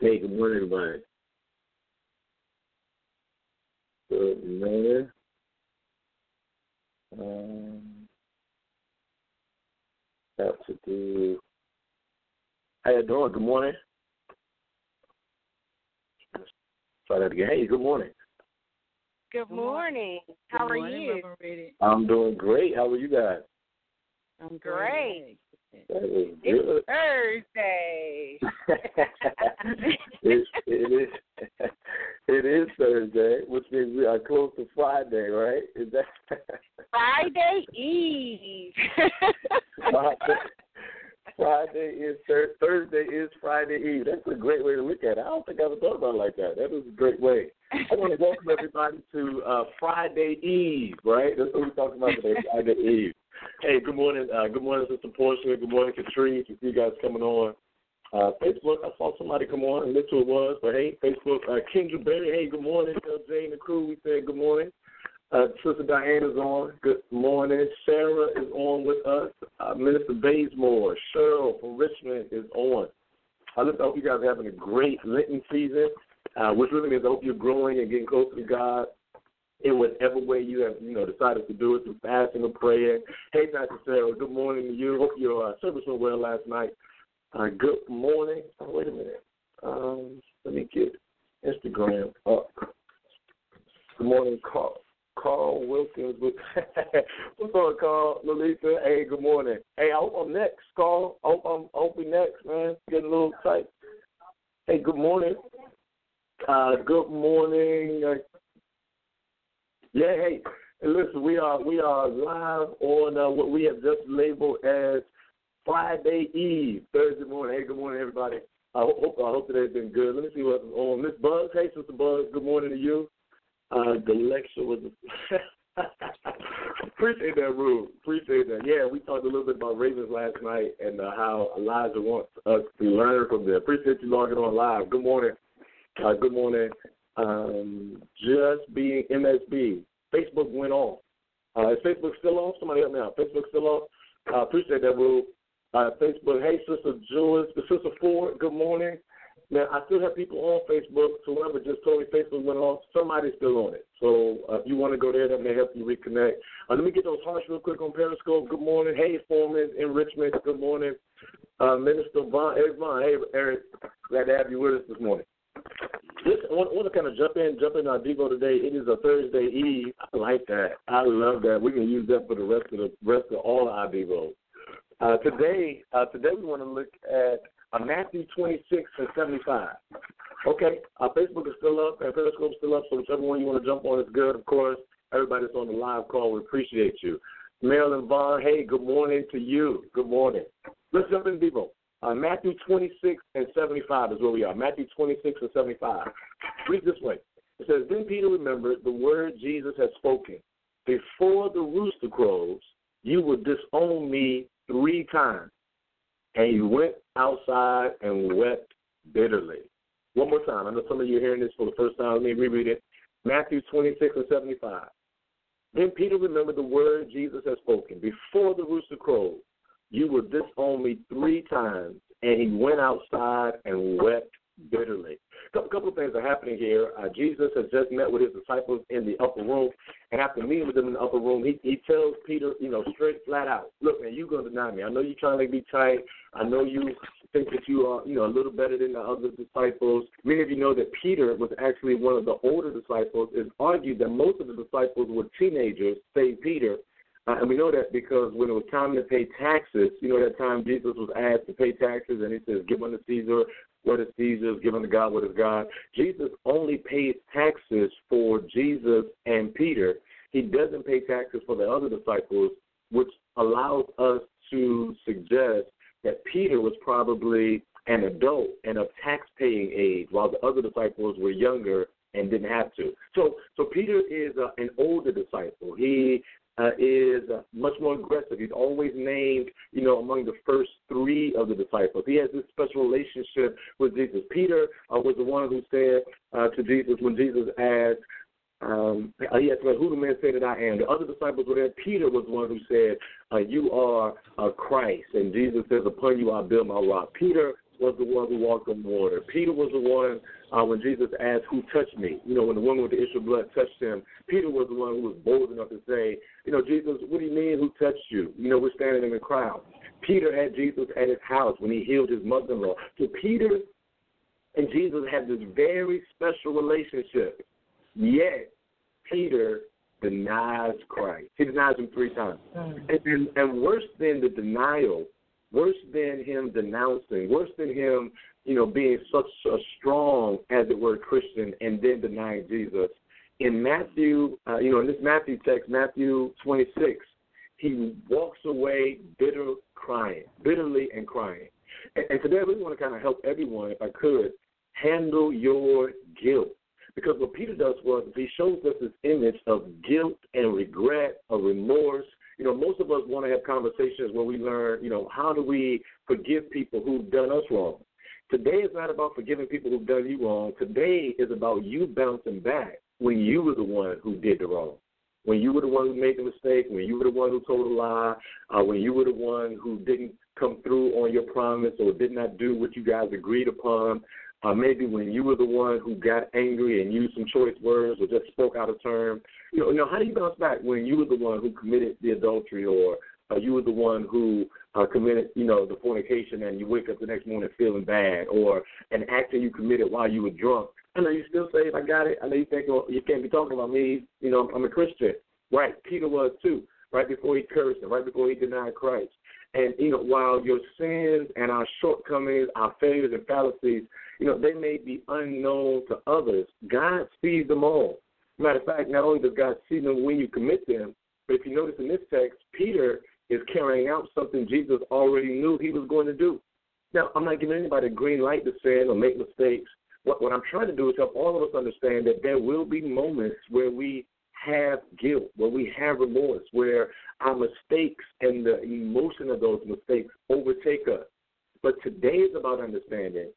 Hey, good morning, everybody. Good morning. Um, have to do. How you doing? Good morning. Try that again. Hey, good morning. Good morning. How are morning, you? I'm doing great. How are you guys? I'm Great. That is It's good. Thursday. it, it is. It is Thursday, which means we are close to Friday, right? Is that Friday Eve. Friday, Friday is thir- Thursday is Friday Eve. That's a great way to look at it. I don't think I ever thought about it like that. That is a great way. I want to welcome everybody to uh, Friday Eve, right? That's what we're talking about today, Friday Eve. Hey, good morning. Uh, good morning, Sister Portia. Good morning, Katrine. To see you guys coming on. Uh, Facebook, I saw somebody come on, and this who it was. But hey, Facebook, uh, Kendra Berry. Hey, good morning. Tell Jay and the crew we said good morning. Uh, Sister Diana's on. Good morning. Sarah is on with us. Uh, Minister Baysmore, Cheryl from Richmond is on. I just hope you guys are having a great Lenten season, uh, which really means I hope you're growing and getting closer to God in whatever way you have, you know, decided to do it through fasting or prayer. Hey, Dr. Sarah, good morning to you. Hope your uh, service went well last night. Uh, good morning. Oh, wait a minute. Um, let me get Instagram up. Good morning, Carl. Carl Wilkins. With What's on, Carl? Lolita. Hey, good morning. Hey, I hope I'm next, Carl. I hope I'm I hope we next, man. Getting a little tight. Hey, good morning. Uh, good morning. Uh, yeah, hey, listen, we are we are live on uh, what we have just labeled as Friday Eve, Thursday morning. Hey, good morning, everybody. I hope I hope today's been good. Let me see what's on. Miss Buzz, hey, Sister Buzz, good morning to you. Uh, the lecture was. Appreciate that, Rube. Appreciate that. Yeah, we talked a little bit about Ravens last night and uh, how Elijah wants us to learn from them. Appreciate you logging on live. Good morning. Uh, good morning. Um, just being MSB. Facebook went off. Uh, is Facebook still off? Somebody help me out. Facebook still off? Uh, appreciate that, Rube. Uh, Facebook. Hey, Sister Jules, Sister Ford. Good morning. Now I still have people on Facebook. So whoever just told me Facebook went off, somebody's still on it. So uh, if you want to go there, that may help you reconnect. Uh, let me get those hearts real quick on Periscope. Good morning. Hey, Foreman in Richmond. Good morning. Uh, Minister Vaughn. Eric Vaughn. Hey, Eric. Glad to have you with us this morning. This, I want, I want to kind of jump in, jump in our Devo today. It is a Thursday Eve. I like that. I love that. We can use that for the rest of the rest of all our Devos. Uh, today, uh, today we want to look at uh, Matthew 26 and 75. Okay, our Facebook is still up and Periscope is still up, so whichever one you want to jump on is good, of course. Everybody's on the live call, we appreciate you. Marilyn Vaughn, hey, good morning to you. Good morning. Let's jump in Devo. Uh, Matthew 26 and 75 is where we are. Matthew 26 and 75. Read this way. It says, Then Peter remembered the word Jesus had spoken. Before the rooster crows, you will disown me three times. And he went outside and wept bitterly. One more time. I know some of you are hearing this for the first time. Let me reread it. Matthew 26 and 75. Then Peter remembered the word Jesus had spoken. Before the rooster crowed, you will disown me three times. And he went outside and wept bitterly. A couple of things are happening here. Uh, Jesus has just met with his disciples in the upper room, and after meeting with them in the upper room, he, he tells Peter, you know, straight flat out, look, man, you're going to deny me. I know you're trying to be tight. I know you think that you are, you know, a little better than the other disciples. Many of you know that Peter was actually one of the older disciples. It's argued that most of the disciples were teenagers, save Peter, uh, and we know that because when it was time to pay taxes, you know, that time Jesus was asked to pay taxes, and he says, Give unto Caesar what is Caesar's, give unto God what is God. Jesus only pays taxes for Jesus and Peter. He doesn't pay taxes for the other disciples, which allows us to suggest that Peter was probably an adult and of tax-paying age, while the other disciples were younger and didn't have to. So, so Peter is uh, an older disciple. He uh, is much more aggressive. He's always named, you know, among the first three of the disciples. He has this special relationship with Jesus. Peter uh, was the one who said uh, to Jesus when Jesus asked, um, he asked, "Who do men say that I am?" The other disciples were there. Peter was the one who said, uh, "You are uh, Christ," and Jesus says, "Upon you I build my rock." Peter was the one who walked on water. Peter was the one uh, when Jesus asked, "Who touched me?" You know, when the woman with the issue of blood touched him, Peter was the one who was bold enough to say, "You know, Jesus, what do you mean? Who touched you?" You know, we're standing in the crowd. Peter had Jesus at his house when he healed his mother-in-law. So Peter and Jesus had this very special relationship. Yet Peter denies Christ. He denies him three times. And, and, and worse than the denial, worse than him denouncing, worse than him, you know, being such a strong, as it were, Christian and then denying Jesus. In Matthew, uh, you know, in this Matthew text, Matthew 26, he walks away bitter, crying, bitterly and crying. And, and today, I really want to kind of help everyone, if I could, handle your guilt. Because what Peter does was he shows us this image of guilt and regret, of remorse. You know, most of us want to have conversations where we learn, you know, how do we forgive people who've done us wrong. Today is not about forgiving people who've done you wrong. Today is about you bouncing back when you were the one who did the wrong. When you were the one who made the mistake, when you were the one who told a lie, uh, when you were the one who didn't come through on your promise or did not do what you guys agreed upon, maybe when you were the one who got angry and used some choice words or just spoke out of turn. You know, you know how do you bounce back when you were the one who committed the adultery or uh, you were the one who uh, committed, you know, the fornication and you wake up the next morning feeling bad or an act that you committed while you were drunk. I know you still say, I got it, I know you think, well, you can't be talking about me, you know, I'm a Christian. Right, Peter was too, right before he cursed and right before he denied Christ. And, you know, while your sins and our shortcomings, our failures and fallacies, you know, they may be unknown to others, God sees them all. Matter of fact, not only does God see them when you commit them, but if you notice in this text, Peter is carrying out something Jesus already knew he was going to do. Now, I'm not giving anybody a green light to sin or make mistakes. What, what I'm trying to do is help all of us understand that there will be moments where we have guilt, where we have remorse, where our mistakes and the emotion of those mistakes overtake us. But today is about understanding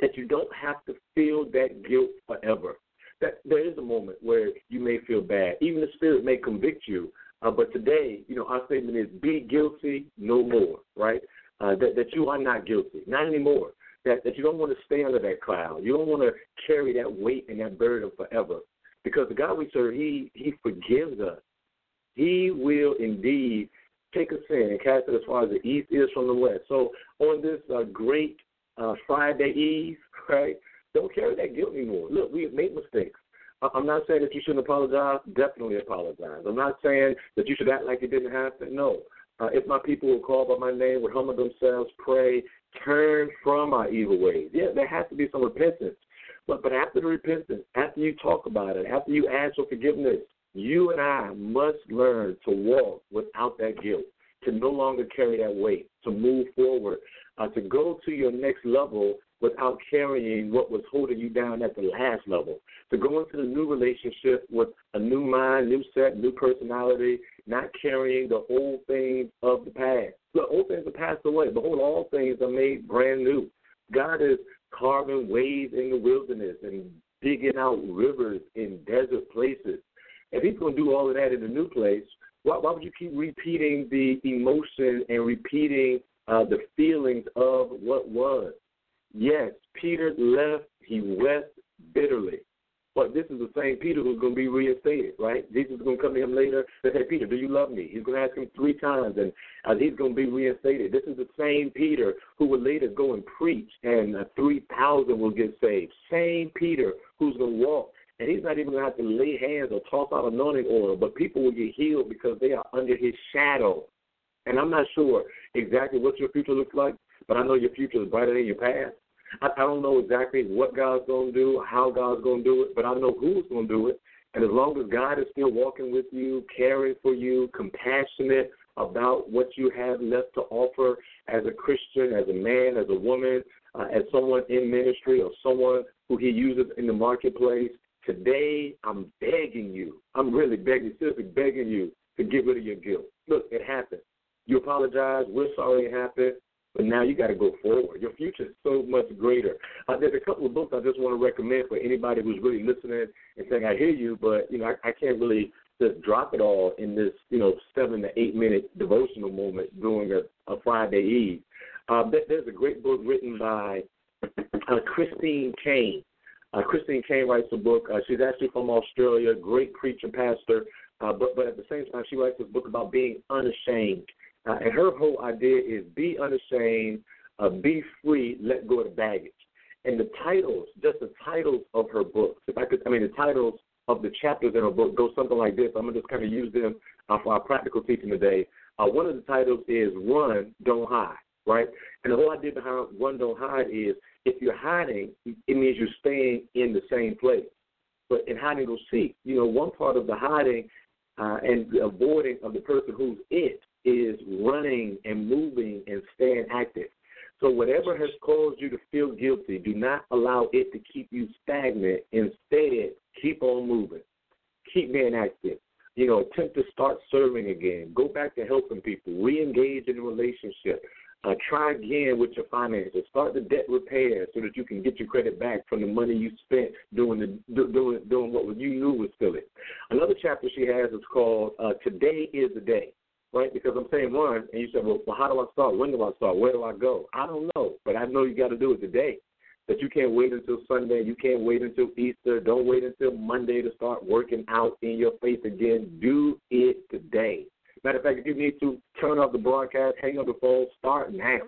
that you don't have to feel that guilt forever. That there is a moment where you may feel bad. Even the Spirit may convict you. Uh, but today, you know, our statement is be guilty no more, right? Uh, that, that you are not guilty, not anymore. That, that you don't want to stay under that cloud. You don't want to carry that weight and that burden forever. Because the God we serve, He He forgives us. He will indeed take a sin and cast it as far as the east is from the west. So on this uh, great uh, Friday Eve, right? Don't carry that guilt anymore. Look, we have made mistakes. I'm not saying that you shouldn't apologize. Definitely apologize. I'm not saying that you should act like it didn't happen. No. Uh, if my people will call by my name, will humble themselves, pray, turn from our evil ways. Yeah, there has to be some repentance. But but after the repentance, after you talk about it, after you ask for forgiveness, you and I must learn to walk without that guilt, to no longer carry that weight, to move forward, uh, to go to your next level without carrying what was holding you down at the last level. To go into the new relationship with a new mind, new set, new personality, not carrying the old things of the past. The old things have passed away. Behold, all things are made brand new. God is carving ways in the wilderness and digging out rivers in desert places. If he's going to do all of that in a new place, why, why would you keep repeating the emotion and repeating uh, the feelings of what was? Yes, Peter left, he wept bitterly. But this is the same Peter who's going to be reinstated, right? Jesus is going to come to him later and say, Peter, do you love me? He's going to ask him three times, and uh, he's going to be reinstated. This is the same Peter who will later go and preach, and uh, 3,000 will get saved. Same Peter who's going to walk, and he's not even going to have to lay hands or toss out anointing oil, but people will get healed because they are under his shadow. And I'm not sure exactly what your future looks like, but I know your future is brighter than your past. I, I don't know exactly what God's going to do, how God's going to do it, but I know who's going to do it. And as long as God is still walking with you, caring for you, compassionate, about what you have left to offer as a Christian, as a man, as a woman, uh, as someone in ministry, or someone who He uses in the marketplace, today I'm begging you, I'm really begging, seriously begging you to get rid of your guilt. Look, it happened. You apologize. We're sorry it happened. But now you got to go forward. Your future is so much greater. Uh, there's a couple of books I just want to recommend for anybody who's really listening and saying, "I hear you," but you know, I, I can't really just drop it all in this, you know, seven to eight minute devotional moment during a, a Friday Eve. Uh, there's a great book written by uh, Christine Caine. Uh, Christine Caine writes a book. Uh, she's actually from Australia, great preacher, pastor, uh, but but at the same time, she writes this book about being unashamed. Uh, and her whole idea is be unashamed, uh, be free, let go of the baggage. And the titles, just the titles of her books, if I could, I mean, the titles of the chapters in her book go something like this. I'm going to just kind of use them uh, for our practical teaching today. Uh, one of the titles is Run, Don't Hide, right? And the whole idea behind Run, Don't Hide is if you're hiding, it means you're staying in the same place. But in hiding go seek, you know, one part of the hiding uh, and the avoiding of the person who's it is running and moving and staying active. So whatever has caused you to feel guilty, do not allow it to keep you stagnant. Instead, keep on moving. Keep being active. You know, attempt to start serving again. Go back to helping people. Re-engage in a relationship. Uh, try again with your finances. Start the debt repair so that you can get your credit back from the money you spent doing the doing doing what you knew was silly. Another chapter she has is called uh, "Today Is the Day." Right? Because I'm saying one, and you said, well, well, how do I start? When do I start? Where do I go? I don't know, but I know you got to do it today. That you can't wait until Sunday. You can't wait until Easter. Don't wait until Monday to start working out in your faith again. Do it today. Matter of fact, if you need to turn off the broadcast, hang up the phone, start now.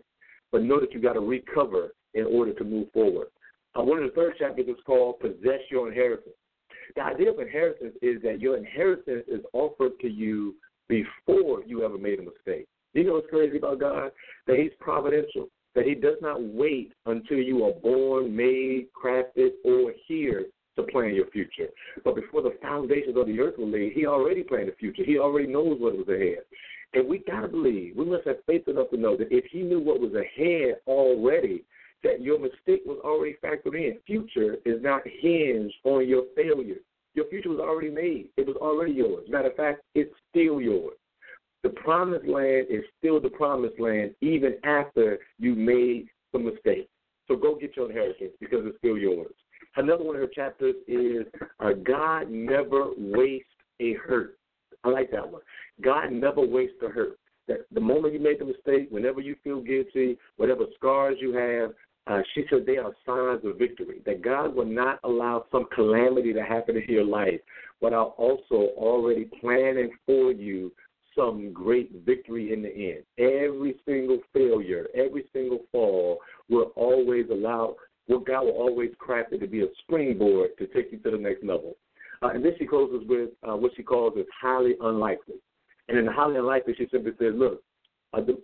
But know that you got to recover in order to move forward. Uh, one of the third chapters is called Possess Your Inheritance. The idea of inheritance is that your inheritance is offered to you before you ever made a mistake. You know what's crazy about God? That He's providential. That He does not wait until you are born, made, crafted, or here to plan your future. But before the foundations of the earth were laid, He already planned the future. He already knows what was ahead. And we gotta believe, we must have faith enough to know that if He knew what was ahead already, that your mistake was already factored in. Future is not hinged on your failure. Your future was already made. It was already yours. Matter of fact, it's still yours. The promised land is still the promised land even after you made some mistakes. So go get your inheritance because it's still yours. Another one of her chapters is uh, God never wastes a hurt. I like that one. God never wastes a hurt. That the moment you make a mistake, whenever you feel guilty, whatever scars you have, uh, she said they are signs of victory, that God will not allow some calamity to happen in your life without also already planning for you some great victory in the end. Every single failure, every single fall will always allow, well, God will always craft it to be a springboard to take you to the next level. Uh, and then she closes with uh, what she calls is highly unlikely. And in highly unlikely, she simply says, look,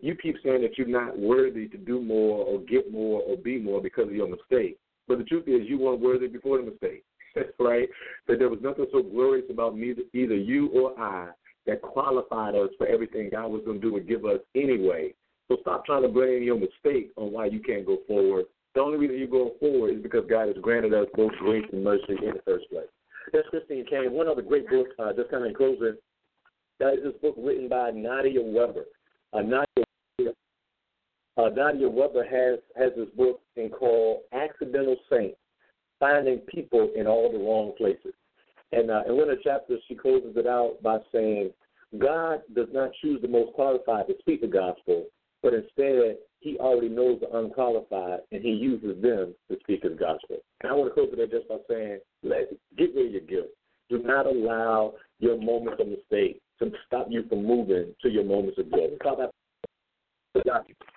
you keep saying that you're not worthy to do more or get more or be more because of your mistake. But the truth is, you weren't worthy before the mistake, right? That there was nothing so glorious about me, either you or I that qualified us for everything God was going to do and give us anyway. So stop trying to blame your mistake on why you can't go forward. The only reason you're going forward is because God has granted us both grace and mercy in the first place. That's Christine Caine. One other great book, uh, just kind of in closing, that is this book written by Nadia Weber. Uh, Nadia, uh, Nadia Weber has has this book called Accidental Saints: Finding People in All the Wrong Places. And uh, in one of the chapters, she closes it out by saying, God does not choose the most qualified to speak the gospel, but instead, He already knows the unqualified, and He uses them to speak His gospel. And I want to close it just by saying, let get rid of your guilt. Do not allow your moments of mistake to stop you from moving to your moments of glory.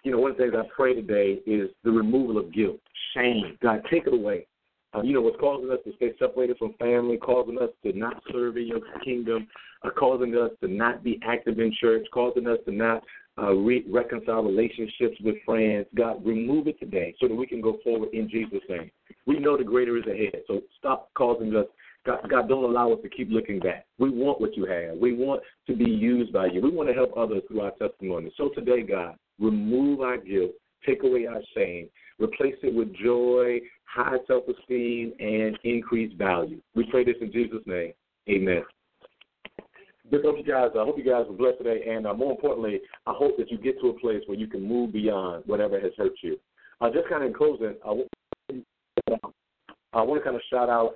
You know, one of the things I pray today is the removal of guilt, shame. God, take it away. Uh, you know, what's causing us to stay separated from family, causing us to not serve in your kingdom, uh, causing us to not be active in church, causing us to not uh, re- reconcile relationships with friends. God, remove it today so that we can go forward in Jesus' name. We know the greater is ahead, so stop causing us God, God, don't allow us to keep looking back. We want what you have. We want to be used by you. We want to help others through our testimony. So today, God, remove our guilt, take away our shame, replace it with joy, high self esteem, and increased value. We pray this in Jesus' name. Amen. Big up, you guys. I hope you guys were blessed today, and uh, more importantly, I hope that you get to a place where you can move beyond whatever has hurt you. Uh, just kind of in closing, I want to kind of shout out.